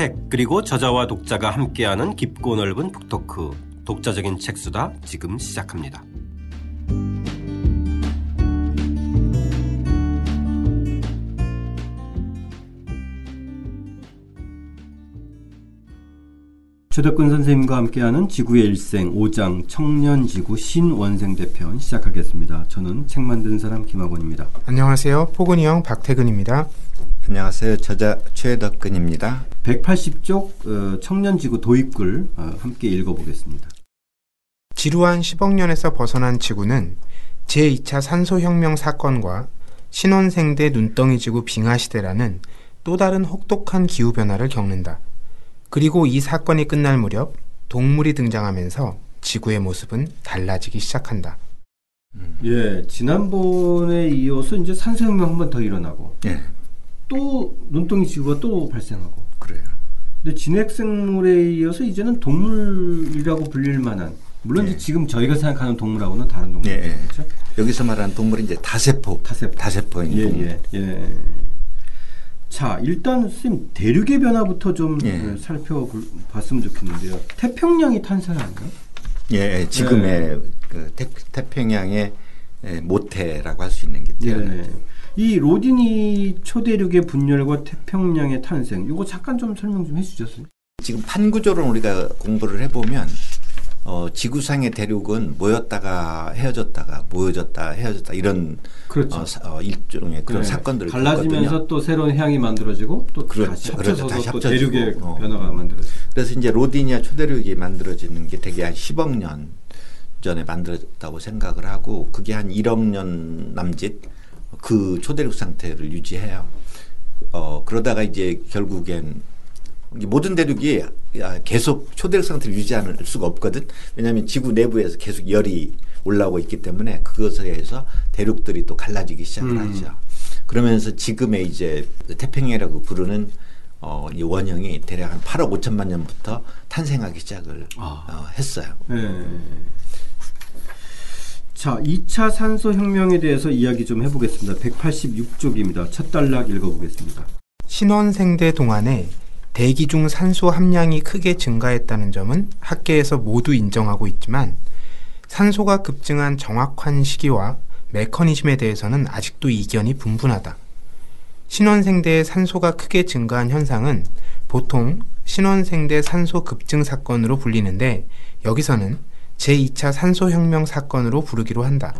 책 그리고 저자와 독자가 함께하는 깊고 넓은 북토크 독자적인 책수다 지금 시작합니다. 최덕근 선생님과 함께하는 지구의 일생 5장 청년지구 신원생 대편 시작하겠습니다. 저는 책 만든 사람 김학원입니다. 안녕하세요. 포근이 형 박태근입니다. 안녕하세요. 저자 최덕근입니다. 180쪽 어, 청년지구 도입글 어, 함께 읽어보겠습니다. 지루한 10억 년에서 벗어난 지구는 제2차 산소혁명 사건과 신원생대 눈덩이 지구 빙하 시대라는 또 다른 혹독한 기후변화를 겪는다. 그리고 이 사건이 끝날 무렵 동물이 등장하면서 지구의 모습은 달라지기 시작한다. 예, 지난번에 이어서 이제 산소혁명 한 번 더 일어나고 예, 또 눈덩이 지구가 또 발생하고 그래요. 근데 진핵생물에 이어서 이제는 동물이라고 불릴 만한 물론 예. 이제 지금 저희가 생각하는 동물하고는 다른 동물 예, 예. 그렇죠? 여기서 말하는 동물이 이제 다세포, 다세포. 다세포인 예, 동물. 예, 예. 자, 일단 선생님 대륙의 변화부터 좀 예. 예, 살펴봤으면 좋겠는데요. 태평양이 탄생한가요? 예, 예, 지금의 그 태, 태평양의 예, 모태라고 할 수 있는 게 태어났죠. 예. 이 로디니 초대륙의 분열과 태평양의 탄생, 이거 잠깐 좀 설명 좀 해주셨어요. 지금 판구조를 우리가 공부를 해보면 어, 지구상의 대륙은 모였다가 헤어졌다가 모여졌다 헤어졌다 이런 그렇죠. 어, 사- 어, 일종의 그런 네. 사건들을 갈라지면서 겪거든요. 또 새로운 해양이 만들어지고 또 그렇죠. 다시 그렇죠. 합쳐져서 다시 또 대륙의 어. 변화가 만들어지고. 그래서 이제 로디니아 초대륙이 만들어지는 게 되게 한 10억 년 전에 만들어졌다고 생각을 하고 그게 한 1억 년 남짓 그 초대륙 상태를 유지해요. 어 그러다가 이제 결국엔 이 모든 대륙이 야, 계속 초대륙 상태를 유지할 수가 없거든. 왜냐하면 지구 내부에서 계속 열이 올라오고 있기 때문에 그것에 의해서 대륙들이 또 갈라지기 시작을 음. 하죠. 그러면서 지금의 이제 태평양이라고 부르는 어, 이 원형이 대략 한 8억 5천만 년부터 탄생하기 시작을 아. 어, 했어요. 예. 자, 2차 산소 혁명에 대해서 이야기 좀 해보겠습니다. 186쪽입니다. 첫 단락 읽어보겠습니다. 신원생대 동안에 대기 중 산소 함량이 크게 증가했다는 점은 학계에서 모두 인정하고 있지만 산소가 급증한 정확한 시기와 메커니즘에 대해서는 아직도 이견이 분분하다. 신원생대의 산소가 크게 증가한 현상은 보통 신원생대 산소 급증 사건으로 불리는데 여기서는 제2차 산소혁명 사건으로 부르기로 한다.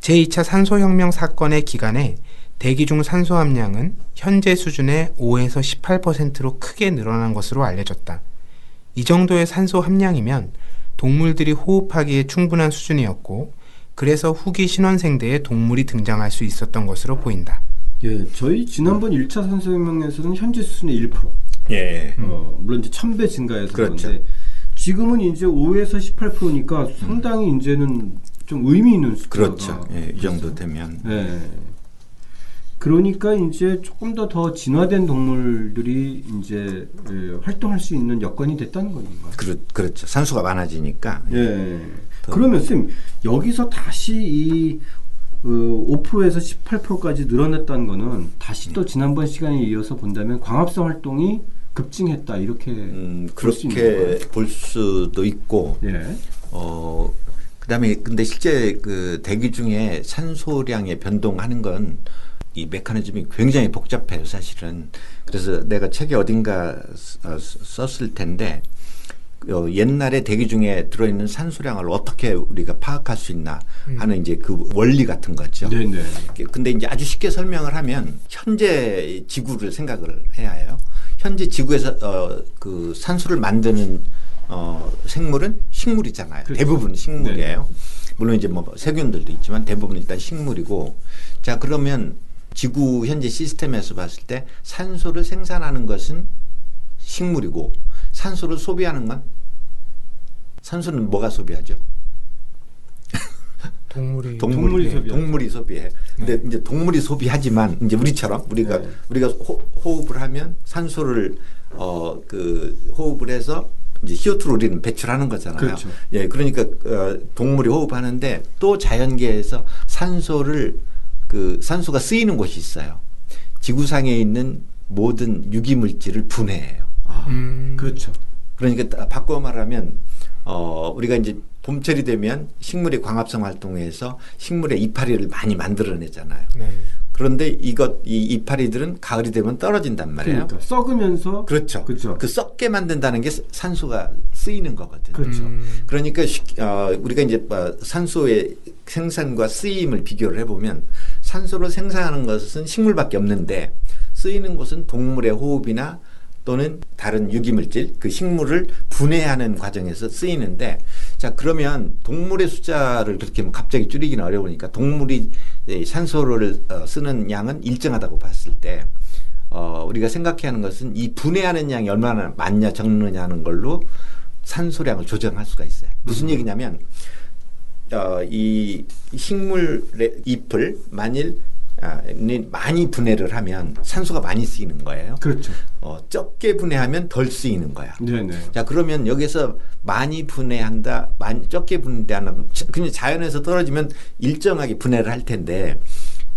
제2차 산소혁명 사건의 기간에 대기 중 산소 함량은 현재 수준의 5에서 18%로 크게 늘어난 것으로 알려졌다. 이 정도의 산소 함량이면 동물들이 호흡하기에 충분한 수준이었고, 그래서 후기 신원생대에 동물이 등장할 수 있었던 것으로 보인다. 예, 저희 지난번 1차 산소 혁명에서는 현재 수준의 1%. 예. 어, 물론 이제 1000배 증가해서 그렇죠. 그런데 지금은 이제 5에서 18%니까 상당히 이제는 좀 의미 있는 숫자가 그렇죠. 예, 이 정도 되면 예. 그러니까 이제 조금 더 더 진화된 동물들이 이제 예, 활동할 수 있는 여건이 됐다는 건가요? 그렇, 그렇죠. 산소가 많아지니까 예. 더. 그러면 쌤 여기서 다시 이 어, 5%에서 18%까지 늘어났다는 거는 다시 네. 또 지난번 시간에 이어서 본다면 광합성 활동이 급증했다 이렇게 음, 그렇게? 볼 수도 있고 예. 어 그다음에 근데 실제 그 대기 중에 산소량의 변동하는 건 이 메커니즘이 굉장히 복잡해요, 사실은. 그래서 내가 책에 어딘가 써- 어, 썼을 텐데 어, 옛날에 대기 중에 들어있는 산소량을 어떻게 우리가 파악할 수 있나 하는 이제 그 원리 같은 거죠. 네네. 근데 이제 아주 쉽게 설명을 하면 현재 지구를 생각을 해야 해요. 현재 지구에서 어, 그 산소를 만드는 어, 생물은 식물이잖아요. 그렇죠. 대부분 식물이에요. 물론 이제 뭐 세균들도 있지만 대부분 일단 식물이고 자 그러면 지구 현재 시스템에서 봤을 때 산소를 생산하는 것은 식물이고 산소를 소비하는 건 산소는 뭐가 소비하죠? 동물이 동물이 소비하죠. 동물이 소비해. 근데 이제 동물이 소비하지만 이제 우리처럼 우리가 네. 우리가 호, 호흡을 하면 산소를 어 그 호흡을 해서 이제 CO2를 우리는 배출하는 거잖아요. 그렇죠. 예, 그러니까 어, 동물이 호흡하는데 또 자연계에서 산소를 그 산소가 쓰이는 곳이 있어요. 지구상에 있는 모든 유기물질을 분해해요. 음. 그렇죠. 그러니까 따- 바꿔 말하면 어 우리가 이제 봄철이 되면 식물이 광합성 활동해서 식물의 이파리를 많이 만들어내잖아요. 네. 그런데 이것 이 이파리들은 가을이 되면 떨어진단 말이에요. 그러니까 썩으면서 그렇죠. 그렇죠. 그 썩게 만든다는 게 산소가 쓰이는 거거든요. 그렇죠. 음. 그러니까 쉽- 어, 우리가 이제 뭐 산소의 생산과 쓰임을 비교를 해보면 산소를 생산하는 것은 식물밖에 없는데 쓰이는 곳은 동물의 호흡이나 또는 다른 유기물질 그 식물을 분해하는 과정에서 쓰이는데 자 그러면 동물의 숫자를 그렇게 뭐 갑자기 줄이기는 어려우니까 동물이 이 산소를 어, 쓰는 양은 일정하다고 봤을 때 어, 우리가 생각해야 하는 것은 이 분해하는 양이 얼마나 많냐 적느냐 하는 걸로 산소량을 조정할 수가 있어요. 무슨 얘기냐면 어, 이 식물의 잎을 만일 많이 분해를 하면 산소가 많이 쓰이는 거예요. 그렇죠. 어, 적게 분해하면 덜 쓰이는 거야. 네네. 자 그러면 여기서 많이 분해한다, 많이 적게 분해한다. 자- 그냥 자연에서 떨어지면 일정하게 분해를 할 텐데,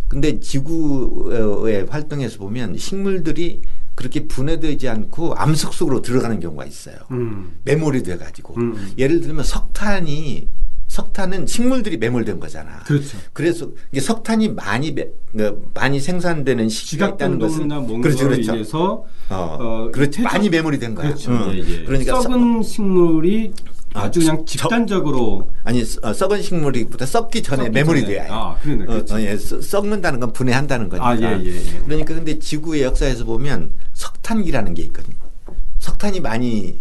근데 지구의 활동에서 보면 식물들이 그렇게 분해되지 않고 암석 속으로 들어가는 경우가 있어요. 음. 메모리 돼가지고 음. 예를 들면 석탄이 석탄은 식물들이 매몰된 거잖아. 그렇죠. 그래서 이게 석탄이 많이 매- 그 많이 생산되는 시기가 있다는 것은 그렇죠, 그렇죠. 인해서 어, 어, 퇴적- 많이 매몰이 된 거야. 그렇죠. 응. 예, 예. 그러니까 썩은 식물이 아, 아주 그냥 저- 집단적으로 아니 써- 어, 썩은 식물이보다 썩기 전에 전에. 돼야 해. 아, 그러네. 어, 어, 예, 썩- 썩는다는 건 분해한다는 거니까. 아, 예, 예, 예. 그러니까 근데 지구의 역사에서 보면 석탄기라는 게 있거든요. 석탄이 많이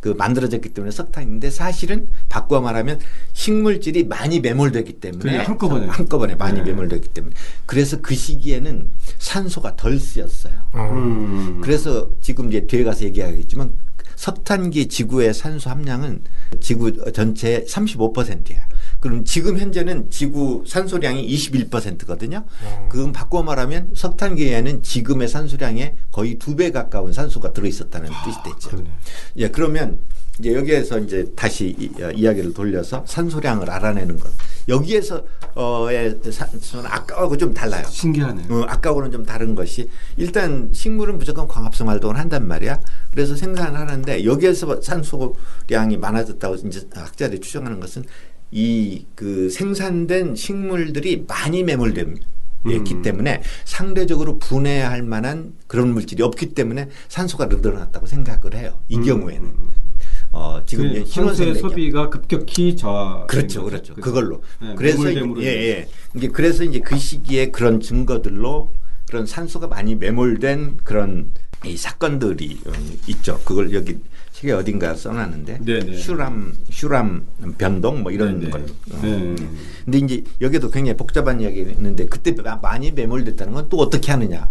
그 만들어졌기 때문에 석탄인데 사실은 바꿔 말하면 식물질이 많이 매몰되기 때문에 그냥 한꺼번에. 한꺼번에 많이 네. 매몰되기 때문에 그래서 그 시기에는 산소가 덜 쓰였어요. 어. 음. 그래서 지금 이제 뒤에 가서 얘기하겠지만 석탄기 지구의 산소 함량은 지구 전체의 35%야. 그럼 지금 현재는 지구 산소량이 21%거든요. 어. 그럼 바꿔 말하면 석탄기에는 지금의 산소량의 거의 두 배 가까운 산소가 들어 있었다는 뜻이 됐죠. 아, 그러네. 예, 그러면 이제 여기에서 이제 다시 이, 어, 이야기를 돌려서 산소량을 알아내는 것. 여기에서 어의 산소는 아까하고 좀 달라요. 신기하네요. 어, 아까하고는 좀 다른 것이 일단 식물은 무조건 광합성 활동을 한단 말이야. 그래서 생산을 하는데 여기에서 산소량이 많아졌다고 이제 학자들이 추정하는 것은 이 그 생산된 식물들이 많이 매몰된 있기 음. 때문에 상대적으로 분해할 만한 그런 물질이 없기 때문에 산소가 늘어났다고 생각을 해요. 이 음. 경우에는 어 지금 그 이제 산소의 신원생 소비가 급격히 저하. 그렇죠, 그렇죠. 그걸로. 네, 그래서 예. 예. 이게 그래서 이제 그 시기에 그런 증거들로 그런 산소가 많이 매몰된 그런 이 사건들이 어, 있죠. 그걸 여기 책에 어딘가 써놨는데 네네. 슈람 슈람 변동 뭐 이런 네네. 걸. 어. 네. 근데 이제 여기도 굉장히 복잡한 이야기가 있는데 그때 마- 많이 매몰됐다는 건 또 어떻게 하느냐.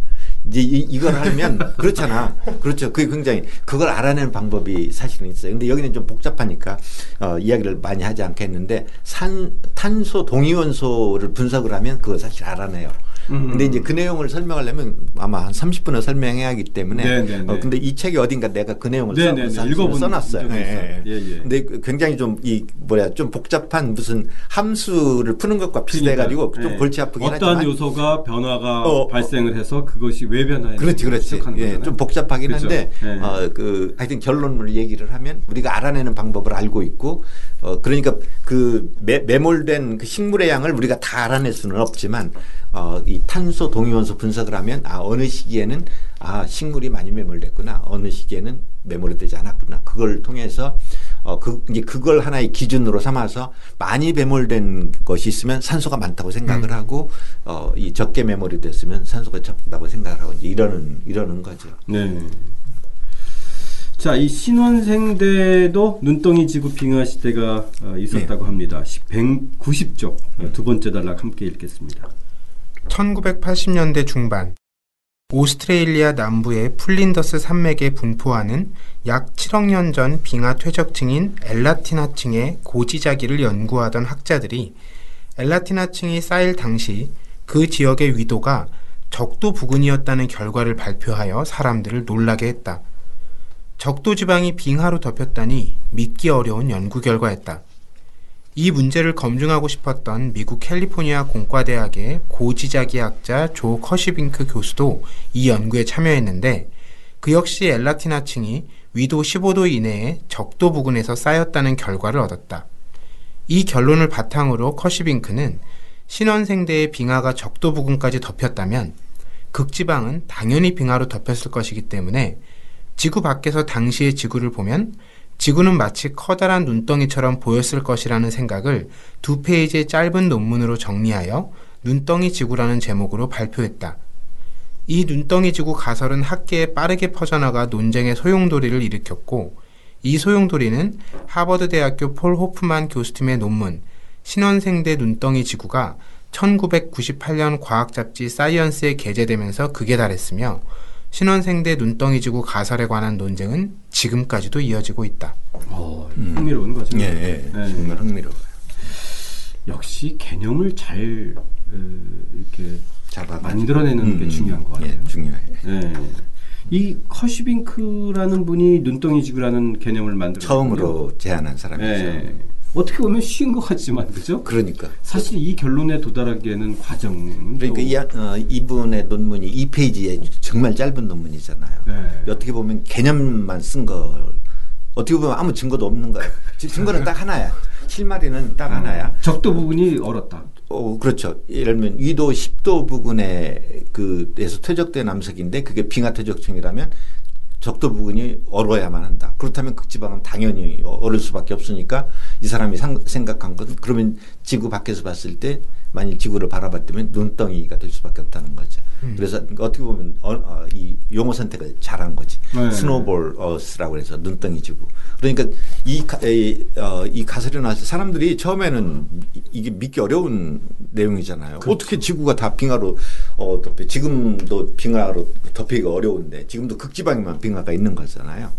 이제 이, 이걸 하면 그렇잖아. 그렇죠. 그게 굉장히 그걸 알아내는 방법이 사실은 있어요. 근데 여기는 좀 복잡하니까 어, 이야기를 많이 하지 않겠는데 산 탄소 동위원소를 분석을 하면 그걸 사실 알아내요. 음. 근데 이제 그 내용을 설명하려면 아마 한 30분을 설명해야 하기 때문에 네네네. 어, 근데 이 책에 어딘가 내가 그 내용을 써, 네네네. 써- 읽어본 써놨어요. 적이 있어요. 예, 예. 근데 그 굉장히 좀 이 뭐야 좀 복잡한 무슨 함수를 푸는 것과 비슷해 가지고 그러니까, 좀 예. 골치 아프긴 어떠한 하지만 요소가 변화가 어, 어. 발생을 해서 그것이 왜 변화했는지 그렇지, 그렇지. 예. 좀 복잡하긴 그렇죠. 한데, 예. 어, 그, 하여튼 결론을 얘기를 하면 우리가 알아내는 방법을 알고 있고, 어, 그러니까 그 매, 매몰된 그 식물의 양을 우리가 다 알아낼 수는 없지만, 어, 이 탄소 동위원소 분석을 하면, 아, 어느 시기에는, 아, 식물이 많이 매몰됐구나. 어느 시기에는 매몰이 되지 않았구나. 그걸 통해서, 어, 그, 이제 그걸 하나의 기준으로 삼아서 많이 매몰된 것이 있으면 산소가 많다고 생각을 하고, 어, 이 적게 매몰이 됐으면 산소가 적다고 생각을 하고, 이제 이러는, 이러는 거죠. 네. 자, 이 신원생대도 눈덩이 지구 빙하 시대가 어, 있었다고 합니다. 190쪽 두 번째 단락 함께 읽겠습니다. 1980년대 중반 오스트레일리아 남부의 플린더스 산맥에 분포하는 약 7억 년 전 빙하 퇴적층인 엘라티나층의 고지자기를 연구하던 학자들이 엘라티나층이 쌓일 당시 그 지역의 위도가 적도 부근이었다는 결과를 발표하여 사람들을 놀라게 했다. 적도 지방이 빙하로 덮였다니 믿기 어려운 연구 결과였다. 이 문제를 검증하고 싶었던 미국 캘리포니아 공과대학의 고지자기학자 조 커시빙크 교수도 이 연구에 참여했는데 그 역시 엘라티나층이 위도 15도 이내의 적도 부근에서 쌓였다는 결과를 얻었다. 이 결론을 바탕으로 커시빙크는 신원생대의 빙하가 적도 부근까지 덮였다면 극지방은 당연히 빙하로 덮였을 것이기 때문에 지구 밖에서 당시의 지구를 보면 지구는 마치 커다란 눈덩이처럼 보였을 것이라는 생각을 두 페이지의 짧은 논문으로 정리하여 눈덩이 지구라는 제목으로 발표했다. 이 눈덩이 지구 가설은 학계에 빠르게 퍼져나가 논쟁의 소용돌이를 일으켰고 이 소용돌이는 하버드 대학교 폴 호프만 교수팀의 논문 신원생대 눈덩이 지구가 1998년 과학 잡지 사이언스에 게재되면서 극에 달했으며 신원생대 눈덩이 지구 가설에 관한 논쟁은 지금까지도 이어지고 있다. 어, 흥미로운 거죠. 예, 예. 네. 정말 흥미로워요. 역시 개념을 잘 어, 이렇게 잡아 만들어내는 게 중요한 것 같아요. 예, 중요해요. 예. 이 커시빙크라는 분이 눈덩이 지구라는 개념을 만들었 처음으로 제안한 사람이죠. 예. 어떻게 보면 쉬운 것 같지만 그죠? 그러니까. 사실 이 결론에 도달하기에는 과정은 그러니까 또- 이, 어, 이분의 논문이 2페이지에 정말 짧은 논문이잖아요. 네. 어떻게 보면 개념만 쓴 걸 어떻게 보면 아무 증거도 없는 거예요. 지- 증거는 딱 하나야. 실마리는 딱 하나야. 적도 부분이 얼었다. 어, 그렇죠. 예를 들면 위도 10도 부근에 그에서 퇴적된 암석인데 그게 빙하 퇴적층이라면 적도 부근이 얼어야만 한다. 그렇다면 극지방은 당연히 얼을 수밖에 없으니까 이 사람이 상- 생각한 것은 그러면 지구 밖에서 봤을 때 만일 지구를 바라봤다면 눈덩이가 될 수밖에 없다는 거죠. 그래서 어떻게 보면 어, 어, 이 용어 선택을 잘한 거지. 네. 스노볼 어스라고 해서 눈덩이 지구. 그러니까 이, 가, 이, 어, 이 가설이 나서 사람들이 처음에는 이- 이게 믿기 어려운 내용이잖아요. 어떻게 지구가 다 빙하로 어, 덮여 지금도 빙하로 덮이기가 어려운데 지금도 극지방에만 빙하가 있는 거잖아요.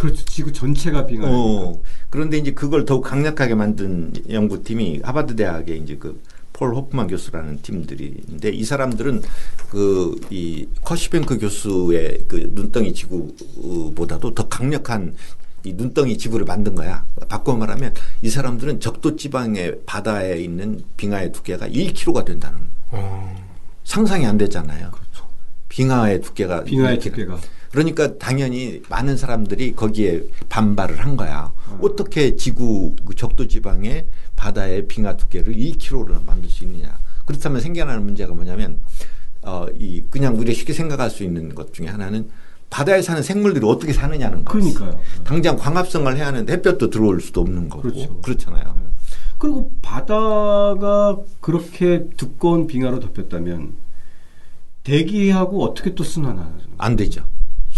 그렇죠. 지구 전체가 빙하. 어, 그런데 이제 그걸 더욱 강력하게 만든 연구팀이 하버드 대학의 이제 그폴 호프만 교수라는 팀들인데 이 사람들은 그 이 커시뱅크 교수의 그 눈덩이 지구보다도 더 강력한 이 눈덩이 지구를 만든 거야. 바꿔 말하면 이 사람들은 적도 지방의 바다에 있는 빙하의 두께가 1km가 된다는 상상이 안 되잖아요. 빙하의 두께가 빙하의 1km. 두께가. 그러니까 당연히 많은 사람들이 거기에 반발을 한 거야. 어떻게 지구 그 적도 지방의 바다의 빙하 두께를 2km로 만들 수 있느냐. 그렇다면 생겨나는 문제가 뭐냐면 어, 이 그냥 우리가 쉽게 생각할 수 있는 것 중에 하나는 바다에 사는 생물들이 어떻게 사느냐는 거. 그러니까요. 당장 광합성을 해야 하는데 햇볕도 들어올 수도 없는 거고. 그렇죠. 그렇잖아요. 그리고 바다가 그렇게 두꺼운 빙하로 덮였다면 대기하고 어떻게 또 순환하는? 안 되죠.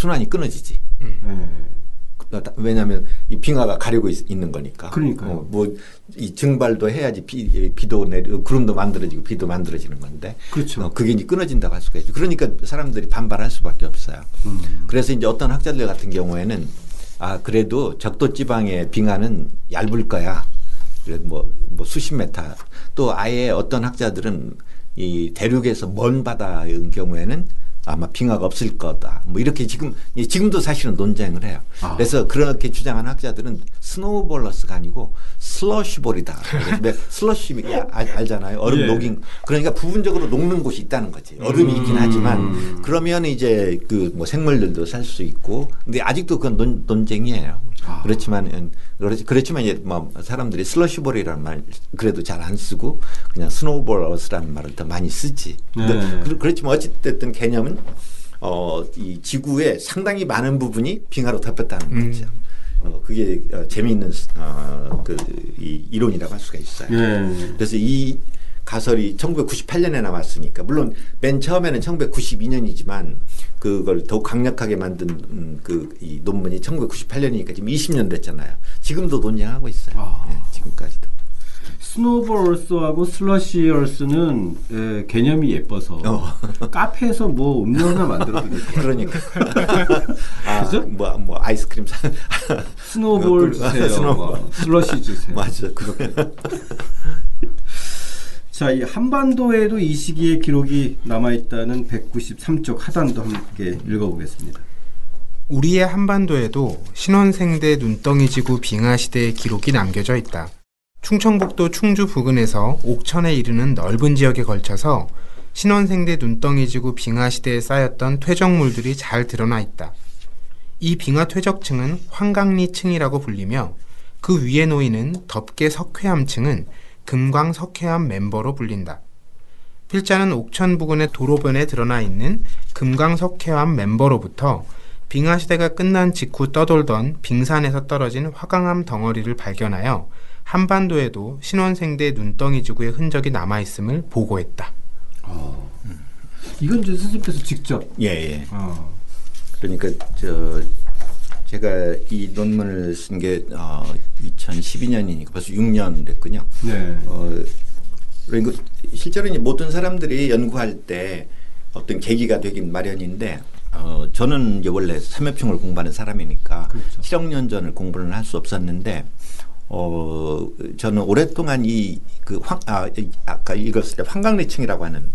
순환이 끊어지지. 예. 왜냐하면 이 빙하가 가리고 있, 는 거니까. 그러니까요. 뭐이 증발도 해야지 비, 비도 내려 구름도 만들어지고 비도 만들어지는 건데. 그렇죠. 어, 그게 이제 끊어진다고 할 수가 있죠. 그러니까 사람들이 반발할 수밖에 없어요. 음. 그래서 이제 어떤 학자들 같은 경우에는 아 그래도 적도 지방의 빙하는 얇을 거야. 그래 뭐, 뭐 수십 메타. 또 아예 어떤 학자들은 이 대륙에서 먼 바다의 경우에는 아마 빙하가 없을 거다. 뭐 이렇게 지금 예, 지금도 사실은 논쟁을 해요. 아. 그래서 그렇게 주장하는 학자들은 snowball earth가 아니고 slushball이다. 그래서 슬러시 알, 알잖아요. 얼음 예. 녹인 그러니까 부분적으로 녹는 곳이 있다는 거지. 얼음이 있긴 하지만 그러면 이제 그 뭐 생물들도 살 수 있고 근데 아직도 그건 논, 논쟁이에요. 아. 그렇지만 그렇지 그렇지만 이제 뭐 사람들이 slushball이라는 말 그래도 잘 안 쓰고 그냥 Snowball Earth라는 말을 더 많이 쓰지. 네. 그- 그렇지만 어찌됐든 개념은 어, 이 지구의 상당히 많은 부분이 빙하로 덮였다는 거죠. 어, 그게 어, 재미있는 어, 그, 이 이론이라고 할 수가 있어요. 예. 그래서 이 가설이 1998년에 나왔으니까 물론 맨 처음에는 1992년이지만 그걸 더욱 강력하게 만든 음, 그이 논문이 1998년이니까 지금 20년 됐잖아요. 지금도 논쟁하고 있어요. 아. 예, 지금까지도. 스노볼 얼스하고 슬러시 얼스는 예, 개념이 예뻐서 어. 카페에서 뭐 음료 하나 만들어도 될것 같아요. 그러니까 아, 그죠? 뭐, 뭐 아이스크림 사 스노볼 그- 주세요. 스노볼. 뭐, 슬러시 주세요. 맞아. 그렇게. 자, 이 한반도에도 이 시기에 기록이 남아있다는 193쪽 하단도 함께 읽어보겠습니다. 우리의 한반도에도 신원생대 눈덩이 지구 빙하 시대의 기록이 남겨져 있다. 충청북도 충주 부근에서 옥천에 이르는 넓은 지역에 걸쳐서 신원생대 눈덩이 지구 빙하 시대에 쌓였던 퇴적물들이 잘 드러나 있다. 이 빙하 퇴적층은 환강리층이라고 불리며 그 위에 놓이는 덮개 석회암층은 금광 석회암 멤버로 불린다. 필자는 옥천 부근의 도로변에 드러나 있는 금광 석회암 멤버로부터 빙하 시대가 끝난 직후 떠돌던 빙산에서 떨어진 화강암 덩어리를 발견하여 한반도에도 신원생대 눈덩이 지구의 흔적이 남아 있음을 보고했다. 이건 이제 선생님께서 직접. 예, 예. 어. 그러니까 저 제가 이 논문을 쓴 게 어, 2012년이니까 벌써 6년 됐군요. 네. 어, 그러니까 실제로 이제 모든 사람들이 연구할 때 어떤 계기가 되긴 마련인데 어, 저는 이제 원래 삼엽충을 공부하는 사람이니까 그렇죠. 7억 년 전을 공부는 할 수 없었는데 어, 저는 오랫동안 이 그 황, 아, 이- 아까 읽었을 때 환강리층이라고 하는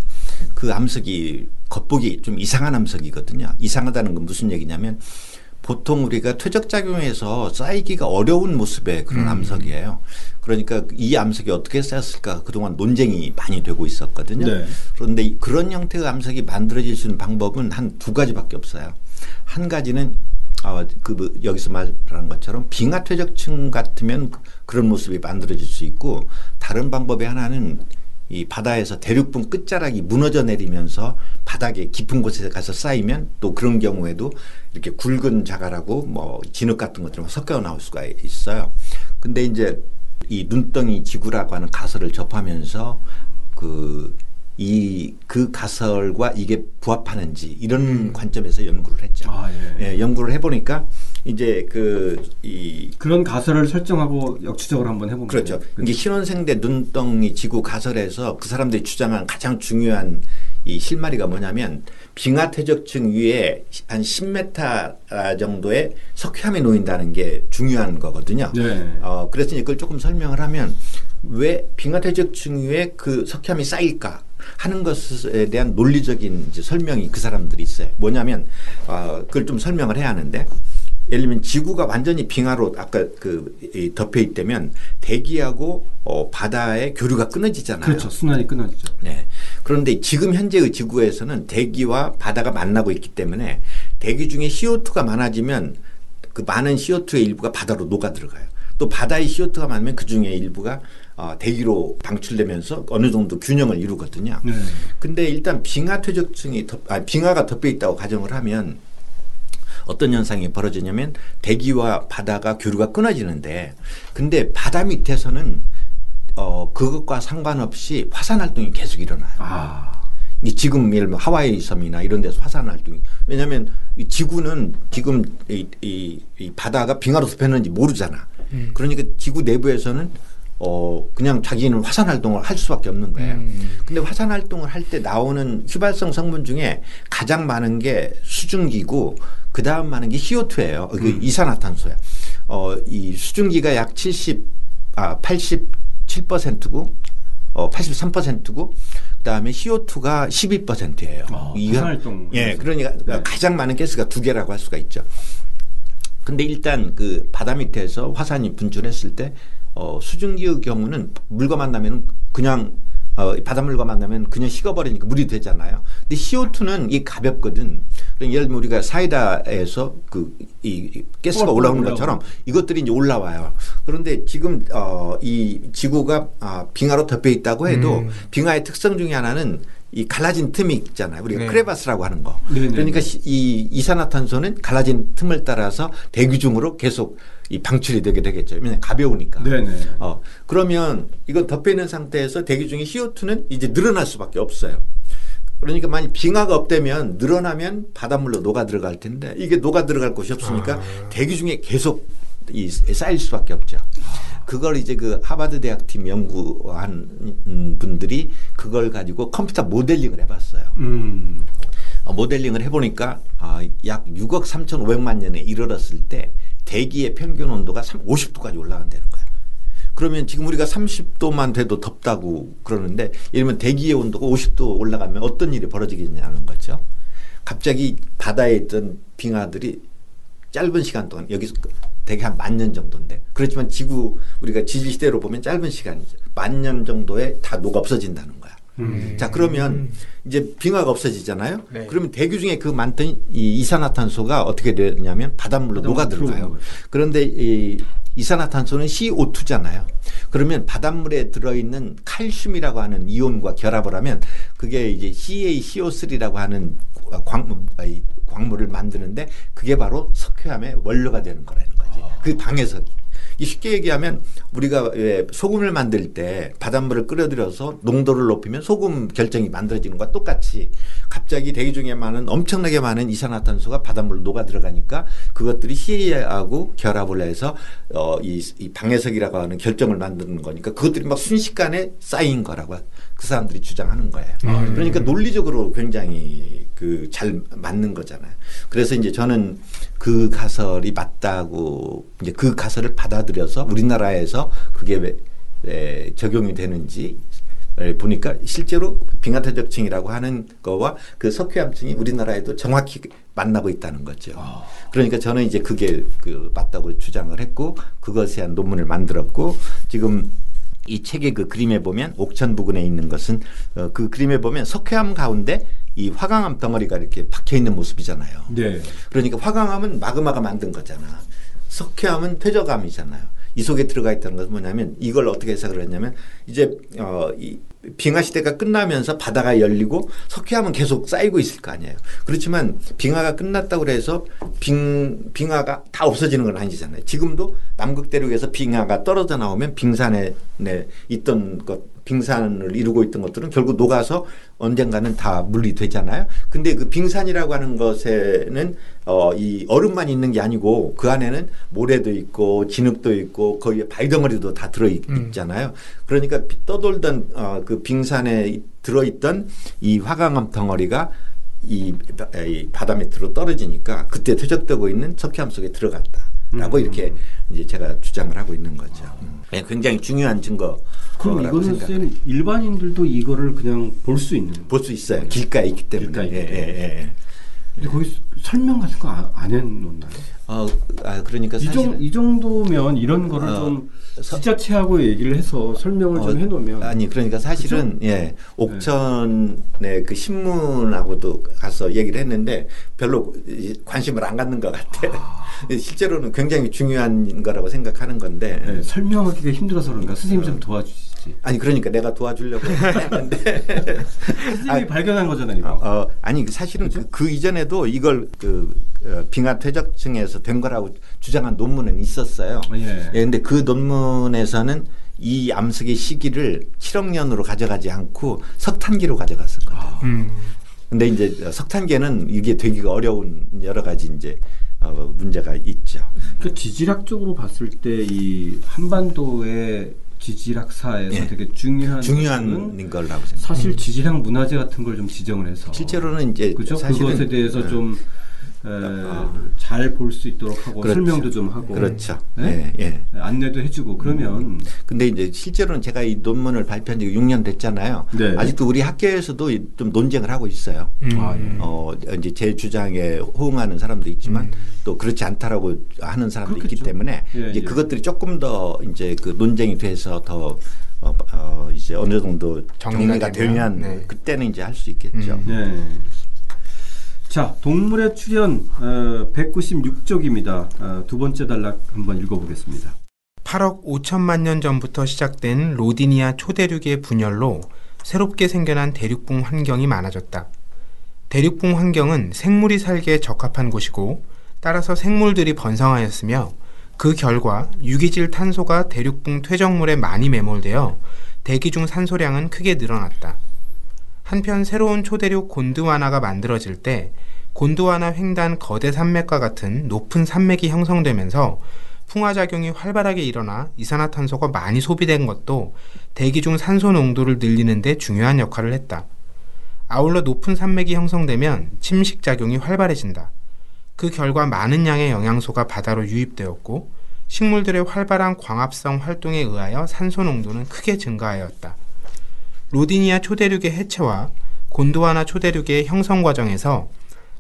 그 암석이 겉보기 좀 이상한 암석이거든요. 이상하다는 건 무슨 얘기냐면 보통 우리가 퇴적 작용해서 쌓이기가 어려운 모습의 그런 암석이에요. 그러니까 이 암석이 어떻게 쌓였을까 그동안 논쟁이 많이 되고 있었거든요. 네. 그런데 이- 그런 형태의 암석이 만들어질 수 있는 방법은 한 두 가지밖에 없어요. 한 가지는 어, 그 뭐 여기서 말한 것처럼 빙하 퇴적층 같으면 그- 그런 모습이 만들어질 수 있고 다른 방법의 하나는 이 바다에서 대륙분 끝자락이 무너져 내리면서 바닥에 깊은 곳에 가서 쌓이면 또 그런 경우에도 이렇게 굵은 자갈하고 뭐 진흙 같은 것들만 섞여 나올 수가 있어요. 근데 이제 이 눈덩이 지구라고 하는 가설을 접하면서 그 이 그 가설과 이게 부합하는지 이런 관점에서 연구를 했죠. 아, 예. 예, 연구를 해보니까 이제 그 이 그런 가설을 설정하고 역추적을 한번 해보면 그렇죠. 돼요. 이게 신원생대 눈덩이 지구 가설에서 그 사람들이 주장한 가장 중요한 이 실마리가 뭐냐면 빙하 퇴적층 위에 한 10m 정도의 석회암이 놓인다는 게 중요한 거거든요. 네. 어, 그래서 이제 그걸 조금 설명을 하면 왜 빙하 퇴적층 위에 그 석회암이 쌓일까 하는 것에 대한 논리적인 설명이 그 사람들이 있어요. 뭐냐면 어, 그걸 좀 설명을 해야 하는데 예를 들면 지구가 완전히 빙하로 아까 그 이, 덮여 있다면 대기하고 어, 바다의 교류가 끊어지잖아요. 그렇죠. 순환이 끊어지죠. 네. 그런데 지금 현재의 지구에서는 대기와 바다가 만나고 있기 때문에 대기 중에 CO2가 많아지면 그 많은 CO2의 일부가 바다로 녹아 들어가요. 또 바다의 CO2가 많으면 그 중에 일부가 어, 대기로 방출되면서 어느 정도 균형을 이루거든요. 네. 근데 일단 빙하 퇴적층이 덮, 아, 빙하가 덮여 있다고 가정을 하면 어떤 현상이 벌어지냐면 대기와 바다가 교류가 끊어지는데 근데 바다 밑에서는 어 그것과 상관없이 화산 활동이 계속 일어나요. 아. 이 지금 예를 들면 하와이 섬이나 이런 데서 화산 활동이 왜냐하면 이 지구는 지금 이, 이, 이 바다가 빙하로 덮였는지 모르잖아. 그러니까 지구 내부에서는 어 그냥 자기는 화산 활동을 할 수밖에 없는 거예요. 음. 근데 화산 활동을 할 때 나오는 휘발성 성분 중에 가장 많은 게 수증기고 그 다음 많은 게 CO2예요. 그 이산화탄소야. 어이 수증기가 약 70, 아 87%고 어 83%고 그다음에 CO2가 12%예요. 아, 화산활동 예, 하면서. 그러니까 네. 가장 많은 가스가 두 개라고 할 수가 있죠. 근데 일단 그 바다 밑에서 화산이 분출했을 때 어, 수증기의 경우는 물과 만나면 그냥 어, 바닷물과 만나면 그냥 식어버리니까 물이 되잖아요. 근데 CO2는 이 가볍거든. 그러니까 예를 들면 우리가 사이다에서 그 이 가스가 올라오는. 것처럼 이것들이 이제 올라와요. 그런데 지금 어, 이 지구가 아, 빙하로 덮여 있다고 해도 음. 빙하의 특성 중에 하나는 이 갈라진 틈이 있잖아요. 우리가 네. 크레바스라고 하는 거. 네네. 그러니까 시- 이 이산화탄소는 갈라진 틈을 따라서 대기 중으로 계속 이 방출이 되게 되겠죠. 왜냐면 가벼우니까. 네네. 어, 그러면 이거 덮여 있는 상태에서 대기 중에 CO2는 이제 늘어날 수밖에 없어요. 그러니까 만약 빙하가 없다면 늘어나면 바닷물로 녹아 들어갈 텐데 이게 녹아 들어갈 곳이 없으니까 대기 중에 계속 이 쌓일 수밖에 없죠. 그걸 이제 그 하버드 대학 팀 연구한 음, 분들이 그걸 가지고 컴퓨터 모델링을 해봤어요. 음. 어, 모델링을 해보니까 아, 약 6억 3,500만 년에 이르렀을 때 대기의 평균 온도가 50도까지 올라간다는 거야. 그러면 지금 우리가 30도만 돼도 덥다고 그러는데 예를 들면 대기의 온도가 50도 올라가면 어떤 일이 벌어지겠냐는 거죠. 갑자기 바다에 있던 빙하들이 짧은 시간 동안 여기서 대개 한 만 년 정도인데 그렇지만 지구 우리가 지질 시대로 보면 짧은 시간이죠. 만 년 정도에 다 녹아 없어진다는 거야. 음. 자 그러면 이제 빙하가 없어지잖아요. 네. 그러면 대기 중에 그 많던 이 이산화탄소가 어떻게 되냐면 바닷물로 바닷물로 녹아 들어가요. 들어오는 거죠. 그런데 이 이산화탄소는 CO2잖아요. 그러면 바닷물에 들어있는 칼슘이라고 하는 이온과 결합을 하면 그게 이제 CaCO3라고 하는 광, 광물을 만드는데 그게 바로 석회암의 원료가 되는 거라는 거지. 그 방해석이. 이 쉽게 얘기하면 우리가 왜 소금을 만들 때 바닷물을 끓여들여서 농도를 높이면 소금 결정이 만들어지는 것과 똑같이 갑자기 대기 중에 많은 엄청나게 많은 이산화탄소가 바닷물로 녹아 들어가니까 그것들이 CA하고 결합을 해서 어, 이, 이 방해석이라고 하는 결정을 만드는 거니까 그것들이 막 순식간에 쌓인 거라고 그 사람들이 주장하는 거예요. 그러니까 논리적으로 굉장히 그 잘 맞는 거잖아요. 그래서 이제 저는 그 가설이 맞다고 이제 그 가설을 받아들여서 우리나라에서 그게 왜, 에, 적용이 되는지 에, 보니까 실제로 빙하퇴적층이라고 하는 거와 그 석회암층이 우리나라에도 정확히 만나고 있다는 거죠. 그러니까 저는 이제 그게 그 맞다고 주장을 했고 그것에 대한 논문을 만들었고 지금 이 책의 그 그림에 보면 옥천 부근에 있는 것은 어, 그 그림에 보면 석회암 가운데 이 화강암 덩어리가 이렇게 박혀 있는 모습이잖아요. 네. 그러니까 화강암은 마그마가 만든 거잖아. 석회암은 퇴적암이잖아요. 이 속에 들어가 있다는 것은 뭐냐면 이걸 어떻게 해석을 했냐면 이제 어 이 빙하 시대가 끝나면서 바다가 열리고 석회암은 계속 쌓이고 있을 거 아니에요. 그렇지만 빙하가 끝났다고 해서 빙 빙하가 다 없어지는 건 아니잖아요. 지금도 남극 대륙에서 빙하가 떨어져 나오면 빙산에 네, 있던 것 빙산을 이루고 있던 것들은 결국 녹아서 언젠가는 다 물이 되잖아요. 근데 그 빙산이라고 하는 것에는 어, 이 얼음만 있는 게 아니고 그 안에는 모래도 있고 진흙도 있고 거기에 바위덩어리도 다 들어 있, 잖아요 그러니까 비- 떠돌던 어, 그 빙산에 들어있던 이 화강암 덩어리가 이 바다 밑으로 떨어지니까 그때 퇴적되고 있는 석회암 속에 들어갔다 라고 이렇게 이제 제가 주장을 하고 있는 거죠. 음. 굉장히 중요한 증거. 그럼 라고 이거는. 쌤 일반인들도 이거를 그냥 볼 수 있는. 볼 수 있어요. 길가에 있기 때문에. 길가에 있기 예, 때문에. 예, 예. 근데 거기 설명 같은 거 안 해놓나요? 어, 아, 그러니까 이, 정, 이 정도면 이런 거를 어, 좀 서- 지자체하고 얘기를 해서 설명을 좀 어, 해놓으면 아니 그러니까 사실은 예 옥천의 그 신문하고도 가서 얘기를 했는데 별로 이- 관심을 안 갖는 것 같아. 실제로는 굉장히 중요한 거라고 생각하는 건데. 네, 설명하기가 힘들어서 그런가? 선생님 좀 도와주시 지. 아니 그러니까 내가 도와주려고 했는데 선생님이 발견한 거잖아요. 이거. 어, 아니 사실은 그, 그 이전에도 이걸 그 어, 빙하 퇴적층에서 된 거라고 주장한 논문은 있었어요. 예. 예, 근데 그 논문에서는 이 암석의 시기를 7억 년으로 가져가지 않고 석탄기로 가져갔었거든요. 음. 근데 이제 석탄계는 이게 되기가 어려운 여러 가지 이제 어, 문제가 있죠. 그 지질학적으로 봤을 때 이 한반도의 지질학사에서 예. 되게 중요한 중요한 거라고 생각합니다. 사실 지질학 문화재 같은 걸 좀 지정을 해서 실제로는 이제 그죠? 그것에 대해서 어, 좀잘볼 수 있도록 하고 그렇죠. 설명도 좀 하고 그렇죠. 네? 예, 예. 안내도 해주고 그러면 근데 이제 실제로는 제가 이 논문을 발표한 지 6년 됐잖아요. 네. 아직도 우리 학계에서도 이- 좀 논쟁을 하고 있어요. 음. 아, 예. 어, 이제 제 주장에 호응하는 사람도 있지만 또 그렇지 않다라고 하는 사람도 있기 음. 그렇겠죠. 때문에 예, 이제 예. 그것들이 조금 더 이제 그 논쟁이 돼서 더 어, 어, 이제 어느 정도 정리가 정리가, 되면, 되면 네. 그때는 이제 할 수 있겠죠. 음. 네. 자, 동물의 출현 어, 196쪽입니다. 어, 두 번째 단락 한번 읽어보겠습니다. 8억 5천만 년 전부터 시작된 로디니아 초대륙의 분열로 새롭게 생겨난 대륙붕 환경이 많아졌다. 대륙붕 환경은 생물이 살기에 적합한 곳이고 따라서 생물들이 번성하였으며 그 결과 유기질 탄소가 대륙붕 퇴적물에 많이 매몰되어 대기 중 산소량은 크게 늘어났다. 한편 새로운 초대륙 곤드와나가 만들어질 때 곤드와나 횡단 거대 산맥과 같은 높은 산맥이 형성되면서 풍화작용이 활발하게 일어나 이산화탄소가 많이 소비된 것도 대기 중 산소 농도를 늘리는 데 중요한 역할을 했다. 아울러 높은 산맥이 형성되면 침식작용이 활발해진다. 그 결과 많은 양의 영양소가 바다로 유입되었고 식물들의 활발한 광합성 활동에 의하여 산소 농도는 크게 증가하였다. 로디니아 초대륙의 해체와 곤도와나 초대륙의 형성 과정에서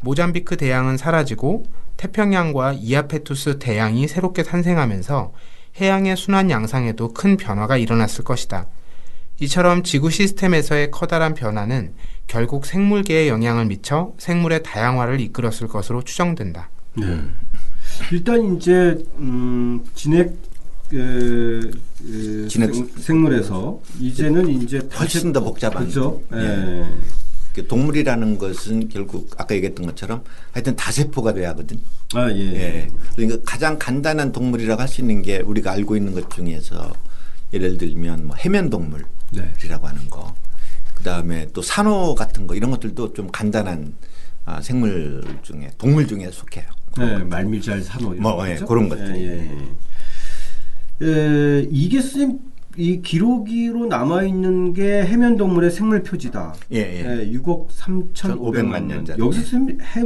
모잠비크 대양은 사라지고 태평양과 이아페투스 대양이 새롭게 탄생하면서 해양의 순환 양상에도 큰 변화가 일어났을 것이다. 이처럼 지구 시스템에서의 커다란 변화는 결국 생물계에 영향을 미쳐 생물의 다양화를 이끌었을 것으로 추정된다. 네. 일단 이제 음, 진액 에, 에, 진액- 생, 생물에서 이제는 이제 훨씬 더 복잡한. 그죠? 예. 예. 그 동물이라는 것은 결국 아까 얘기했던 것처럼 하여튼 다세포가 돼야 하거든. 아 예. 예. 그러니까 가장 간단한 동물이라고 할 수 있는 게 우리가 알고 있는 것 중에서 예를 들면 뭐 해면 동물이라고 네. 하는 거. 그다음에 또 산호 같은 거 이런 것들도 좀 간단한 아, 생물 중에 동물 중에 속해요. 네, 말미잘 산호 뭐? 예, 그런 것들. 예, 예. 에, 이게 선생님 이 기록으로 남아 있는 게 해면 동물의 생물 표지다. 예, 예. 6억 3,500만 년. 전에. 여기서 선생님 해,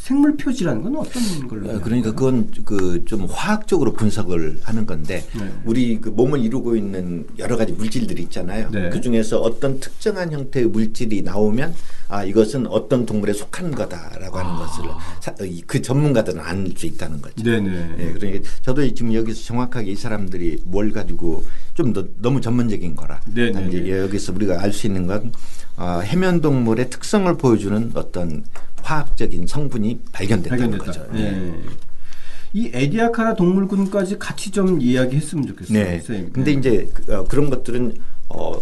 생물 표지라는 건 어떤 걸로? 어, 그러니까 그건 그 좀 화학적으로 분석을 하는 건데 네. 우리 그 몸을 이루고 있는 여러 가지 물질들이 있잖아요. 네. 그 중에서 어떤 특정한 형태의 물질이 나오면 아 이것은 어떤 동물에 속한 거다라고 하는 것을 사- 그 전문가들은 알 수 있다는 거죠. 네네. 예, 그러니까 저도 지금 여기서 정확하게 이 사람들이 뭘 가지고 좀 더 너무 전문적인 거라. 네, 네, 네. 여기서 우리가 알 수 있는 건 어, 해면 동물의 특성을 보여주는 어떤 화학적인 성분이 발견됐다는 발견됐다. 거죠. 예. 이 에디아카라 동물군까지 같이 좀 이야기했으면 좋겠어요. 네. 선생님. 근데 네. 이제 그, 어, 그런 것들은 어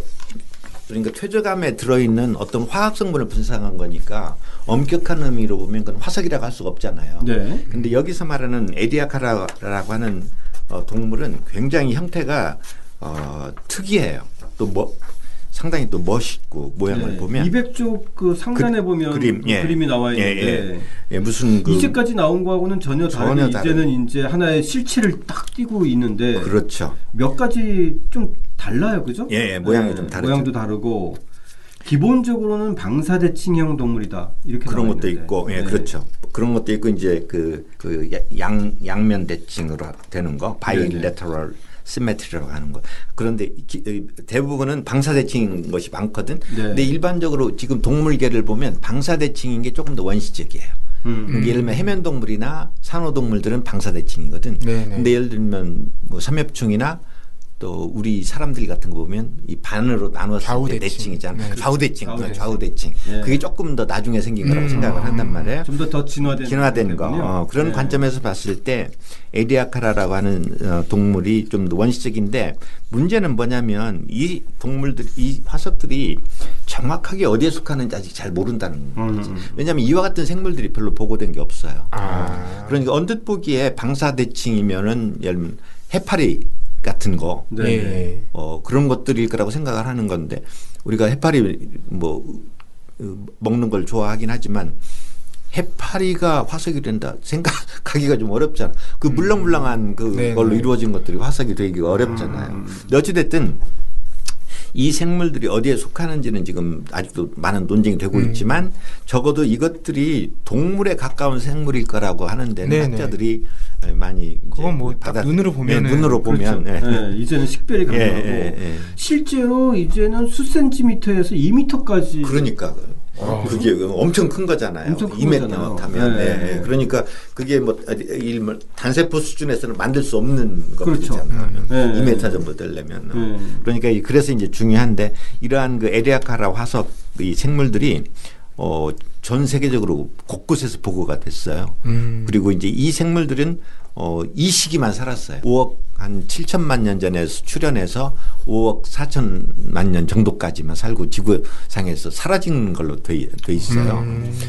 그러니까 퇴적암에 들어있는 어떤 화학 성분을 분석한 거니까 엄격한 의미로 보면 그건 화석이라고 할 수가 없잖아요. 네. 근데 여기서 말하는 에디아카라라고 하는 어, 동물은 굉장히 형태가 어, 특이해요. 또 뭐 상당히 또 멋있고 모양을 네. 보면 200쪽 그 상단에 그- 보면 그림, 그 예. 그림이 나와 예, 있는데 예, 무슨 그 이제까지 나온 거하고는 전혀 다르게 전혀 다른- 이제는 이제 하나의 실체를 딱 띄고 있는데 그렇죠. 몇 가지 좀 달라요, 그죠? 네, 예, 예, 모양이 좀 다르죠. 모양도 다르고 기본적으로는 방사 대칭형 동물이다 이렇게 그런 것도 있는데. 있고, 예, 네. 그렇죠. 그런 것도 있고 이제 그 그양 양면 대칭으로 되는 거, 바이레터럴 시메트리라고 하는 거. 그런데 기- 이 대부분은 방사대칭인 것이 많거든. 네. 근데 일반적으로 지금 동물계를 보면 방사대칭인 게 조금 더 원시적이에요. 음. 그러니까 예를 들면 해면동물이나 산호동물들은 방사대칭이거든. 네네. 근데 예를 들면 뭐 삼엽충이나 또 우리 사람들 같은 거 보면 이 반으로 나눠서 좌우대칭. 대칭이잖아. 네. 좌우대칭, 좌우대칭. 좌우대칭. 예. 그게 조금 더 나중에 생긴 거라고 음. 생각을 한단 말이에요. 좀 더 더 진화된 진화된 거. 어, 그런 네. 관점에서 봤을 때 에디아카라라고 하는 어, 동물이 좀더 원시적인데 문제는 뭐냐면 이 동물들 이 화석들이 정확하게 어디에 속하는지 아직 잘 모른다는 거지. 음. 왜냐하면 이와 같은 생물들이 별로 보고된 게 없어요. 아. 그러니까 언뜻 보기에 방사대칭이면은 예를 들면 해파리 같은 거 네. 예. 어, 그런 것들일 거라고 생각을 하는 건데 우리가 해파리 뭐 어, 먹는 걸 좋아하긴 하지만 해파리가 화석이 된다 생각하기가 좀 어렵잖아. 그 물렁물렁한 네, 그걸로 네. 이루어진 것들이 화석이 되기가 어렵잖아요. 근데 어찌됐든 이 생물들이 어디에 속하는지는 지금 아직도 많은 논쟁이 되고 있지만 적어도 이것들이 동물에 가까운 생물일 거라고 하는 데는 네네. 학자들이 많이 그건 뭐딱 받아- 눈으로 보면은 네, 눈으로 보면 그렇죠. 예. 예, 이제는 식별이 예, 가능하고 예, 예. 실제로 이제는 수 센티미터에서 2미터까지 그러니까 그게 엄청 큰 거잖아요. 엄청 큰 2m 거잖아요. 하면 네. 예, 예. 그러니까 그게 뭐 일- 뭐 단세포 수준에서는 만들 수 없는 그렇죠. 것들이잖아요. 네. 2m 정도 되려면 네. 그러니까 이- 그래서 이제 중요한데 이러한 그 에디아카라 화석 이 생물들이 어, 전 세계적으로 곳곳에서 보고가 됐어요. 음. 그리고 이제 이 생물들은 어, 이 시기만 살았어요. 5억 한 7천만 년 전에 출현해서 5억 4천만 년 정도까지만 살고 지구상에서 사라진 걸로 돼, 돼 있어요.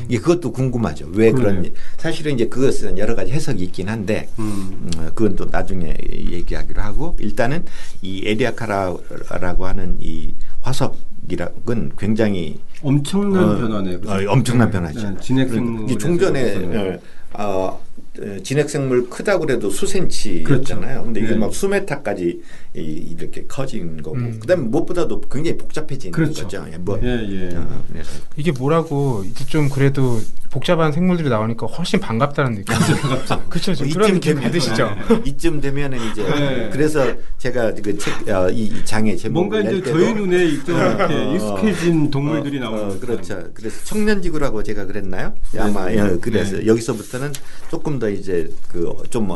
이게 그것도 궁금하죠. 왜 그런 그러네요. 사실은 이제 그것은 여러 가지 해석이 있긴 한데 음. 음, 그건 또 나중에 얘기하기로 하고 일단은 이 에디아카라라고 하는 이 화석이라는 굉장히 엄청난 어, 변화네. 그죠? 어, 엄청난 변화죠. 네. 이게 종전에 어, 진핵생물 크다고 그래도 수센치였잖아요. 그렇죠. 근데 이게 네. 막 수메타까지 이, 이렇게 커진 거고. 그다음에 무엇보다도 굉장히 복잡해지는 그렇죠. 거죠. 예, 뭐, 예, 예. 어, 그래서 이게 뭐라고 이제 좀 그래도 복잡한 생물들이 나오니까 훨씬 반갑다는 느낌. 그렇죠. 좀 그런 느낌 되면- 받으시죠? 이쯤 되면은 이제 네. 그래서 제가 그책 어, 이, 이 장의 제목을 뭔가 이제 저희 눈에 좀 이렇게 어, 어, 익숙해진 동물들이 어, 나오는 어, 듯한. 그렇죠. 그래서 청년지구라고 제가 그랬나요? 아마 네. 예, 그래서 여기서부터는 조금 더 이제 그 좀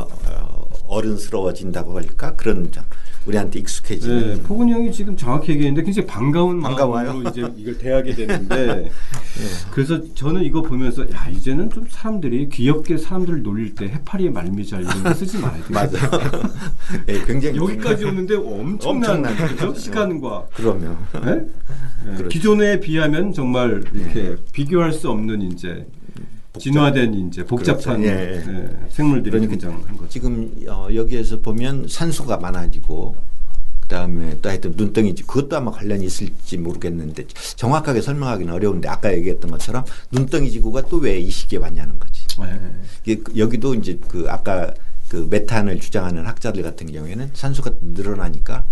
어른스러워진다고 할까 그런 점. 우리한테 익숙해지는. 네, 포근이 형이 지금 정확히 얘기했는데 굉장히 반가운 반가워요. 이제 이걸 대하게 되는데 그래서 저는 이거 보면서 야 이제는 좀 사람들이 귀엽게 사람들을 놀릴 때 해파리의 말미잘 이런 거 쓰지 말아야 돼. 맞아. 예, 굉장히 여기까지 오는데 엄청난, 엄청난? 시간과 그러면 네? 네, 그렇죠. 기존에 비하면 정말 이렇게 비교할 수 없는 이제 진화된 이제 복잡한 그렇죠. 예, 예. 예, 생물들이 그러니까 등장한 거죠. 지금 어, 여기에서 보면 산소가 많아지고 그다음에 또 하여튼 눈덩이 지- 그것도 아마 관련이 있을지 모르겠는데 정확하게 설명하기는 어려운데 아까 얘기했던 것처럼 눈덩이 지구가 또 왜 이 시기에 왔냐는 거지. 예, 그- 여기도 이제 그 아까 그 메탄을 주장하는 학자들 같은 경우에는 산소가 늘어나니까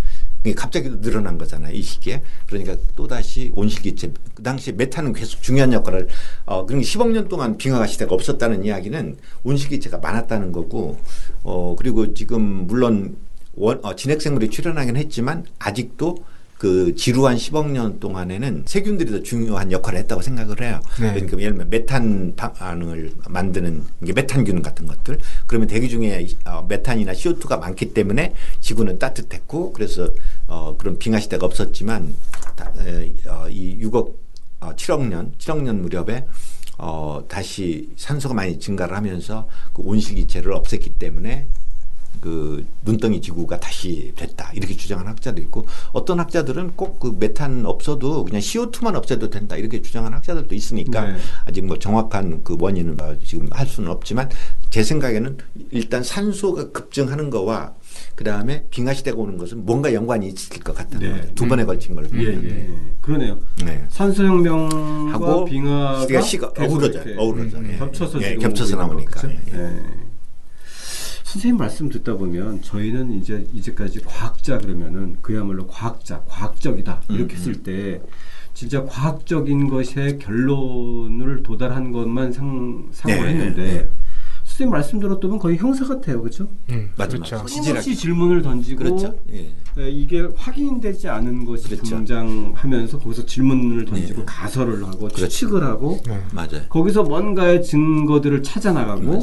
갑자기 늘어난 거잖아요 이 시기에 그러니까 또 다시 온실기체 그 당시 메탄은 계속 중요한 역할을 어 그러니까 10억 년 동안 빙하가 시대가 없었다는 이야기는 온실기체가 많았다는 거고 어 그리고 지금 물론 원, 어, 진핵생물이 출현하긴 했지만 아직도 그 지루한 10억 년 동안에는 세균들이 더 중요한 역할을 했다고 생각을 해요. 네. 그러니까 예를 들면 메탄 반응을 만드는 이게 메탄균 같은 것들. 그러면 대기 중에 어, 메탄이나 CO2가 많기 때문에 지구는 따뜻했고 그래서 어, 그런 빙하 시대가 없었지만 다, 에, 어, 이 6억 어, 7억 년, 7억 년 무렵에 어, 다시 산소가 많이 증가를 하면서 그 온실기체를 없앴기 때문에 그 눈덩이 지구가 다시 됐다 이렇게 주장하는 학자도 있고 어떤 학자들은 꼭 그 메탄 없어도 그냥 CO2만 없애도 된다 이렇게 주장하는 학자들도 있으니까 네. 아직 뭐 정확한 그 원인은 뭐 지금 할 수는 없지만 제 생각에는 일단 산소가 급증하는 거와 그 다음에 빙하 시대가 오는 것은 뭔가 연관이 있을 것 같다는 네. 거죠. 두 번에 걸친 걸 예, 보면. 예, 예. 그러네요. 네. 산소혁명과 하고 빙하가 시대가 시가. 이렇게 어우러져. 예. 겹쳐서 예, 지금 겹쳐서 나오니까. 예. 예. 선생님 말씀 듣다 보면 저희는 이제 이제까지 과학자 그러면은 그야말로 과학자, 과학적이다 이렇게 음, 했을 때 진짜 과학적인 것에 결론을 도달한 것만 상, 상고를 네, 했는데 네. 선생님 말씀 들었더면 거의 형사 같아요, 그렇죠? 음, 맞아, 그렇죠. 끊임없이 질문을 던지고 그렇죠. 예. 에, 이게 확인되지 않은 것이 그렇죠. 등장하면서 거기서 질문을 던지고 네. 가설을 하고 그렇죠. 추측을 하고 네. 맞아요. 거기서 뭔가의 증거들을 찾아 나가고.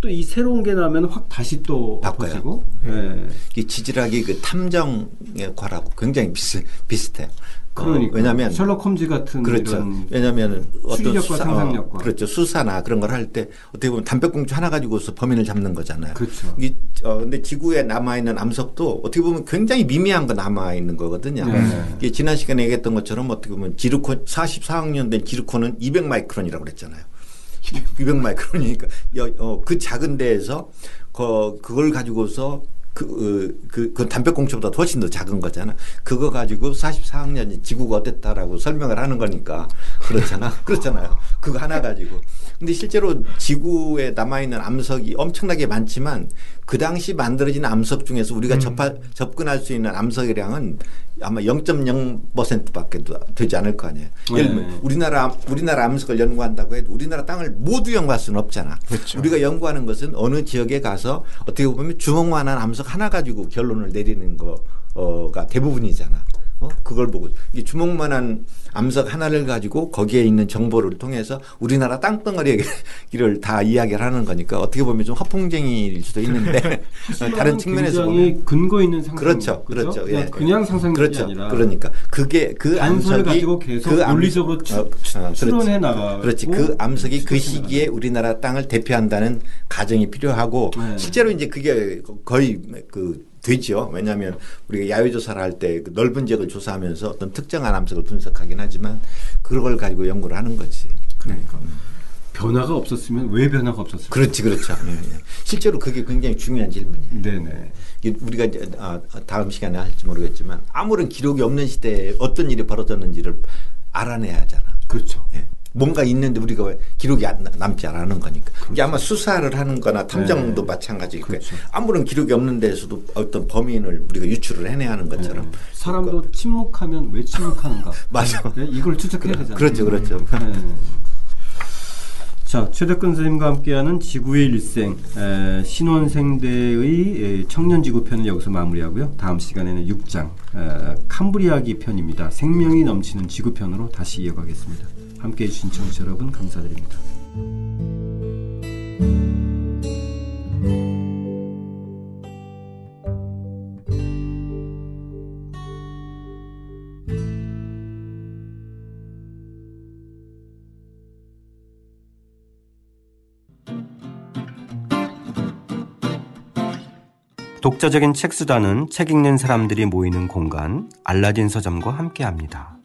또 이 새로운 게 나면 확 다시 또 바꿔요. 엎어지고 예. 이 지질학이 그 탐정의 과라고 굉장히 비슷 비슷해요. 어, 그러니까 왜냐하면 셜록 홈즈 같은 그렇죠. 왜냐하면 어떤 수사, 상상력과. 어, 그렇죠. 수사나 그런 걸 할 때 어떻게 보면 담배꽁초 하나 가지고서 범인을 잡는 거잖아요. 그렇죠. 이 어, 근데 지구에 남아 있는 암석도 어떻게 보면 굉장히 미미한 거 남아 있는 거거든요. 네. 이게 지난 시간에 얘기했던 것처럼 어떻게 보면 지르콘 44억 년 된 지르콘은 200 마이크론이라고 그랬잖아요. 200 마이크론이니까 여- 어, 그 작은 데에서 그 그걸 가지고서 그, 어, 그, 그 담배꽁초보다 훨씬 더 작은 거잖아. 그거 가지고 44억 년이 지구가 어땠다라고 설명을 하는 거니까. 그렇잖아. 그렇잖아요. 그거 하나 가지고. 근데 실제로 지구에 남아있는 암석이 엄청나게 많지만 그 당시 만들어진 암석 중에서 우리가 접하, 접근할 수 있는 암석이량은 아마 0.0%밖에 되지 않을 거 아니에요. 예를 들면 네. 우리나라 우리나라 암석을 연구한다고 해도 우리나라 땅을 모두 연구할 수는 없잖아. 그렇죠. 우리가 연구하는 것은 어느 지역에 가서 어떻게 보면 주먹만한 암석 하나 가지고 결론을 내리는 거가 대부분이잖아. 어? 그걸 보고 이 주먹만한 암석 하나를 가지고 거기에 있는 정보를 통해서 우리나라 땅덩어리를 다 이야기를 하는 거니까 어떻게 보면 좀 허풍쟁이일 수도 있는데 다른 측면에서 보면 근거 있는 상상 그렇죠, 그죠? 그렇죠. 그냥, 예. 그냥 상상이 그렇죠. 아니라 그러니까 그게 그 암석이 가지고 계속 암- 논리적으로 추- 어, 어, 그렇지. 추론해 나가고 그렇지. 그 암석이 그 시기에 우리나라 땅을 대표한다는 가정이 필요하고 네. 실제로 이제 그게 거의 그 되죠. 왜냐하면 우리가 야외 조사를 할 때 넓은 지역을 조사하면서 어떤 특정한 암석을 분석하긴 하지만 그걸 가지고 연구를 하는 거지. 그러니까 변화가 없었으면 왜 변화가 없었을까? 그렇지, 그렇죠. 예, 예. 실제로 그게 굉장히 중요한 질문이에요. 네네. 우리가 이제 아, 다음 시간에 할지 모르겠지만 아무런 기록이 없는 시대에 어떤 일이 벌어졌는지를 알아내야 하잖아. 그렇죠. 예. 뭔가 있는데 우리가 왜 기록이 안, 남지 않은 거니까. 이게 아마 수사를 하는 거나 탐정도 네. 마찬가지일 거예요. 그렇죠. 아무런 기록이 없는 데서도 어떤 범인을 우리가 유출을 해내야 하는 것처럼. 네. 사람도 침묵하면 왜 침묵하는가? 맞아. 네, 이걸 추적해야 되잖아요. 그렇죠, 그렇죠. 네. 자, 최덕근 선생님과 함께하는 지구의 일생 에, 신원생대의 에, 청년지구 편을 여기서 마무리하고요. 다음 시간에는 6장 에, 캄브리아기 편입니다. 생명이 넘치는 지구 편으로 다시 이어가겠습니다. 함께해 주신 청취자 여러분 감사드립니다. 독자적인 책 수다는 책 읽는 사람들이 모이는 공간 알라딘 서점과 함께합니다.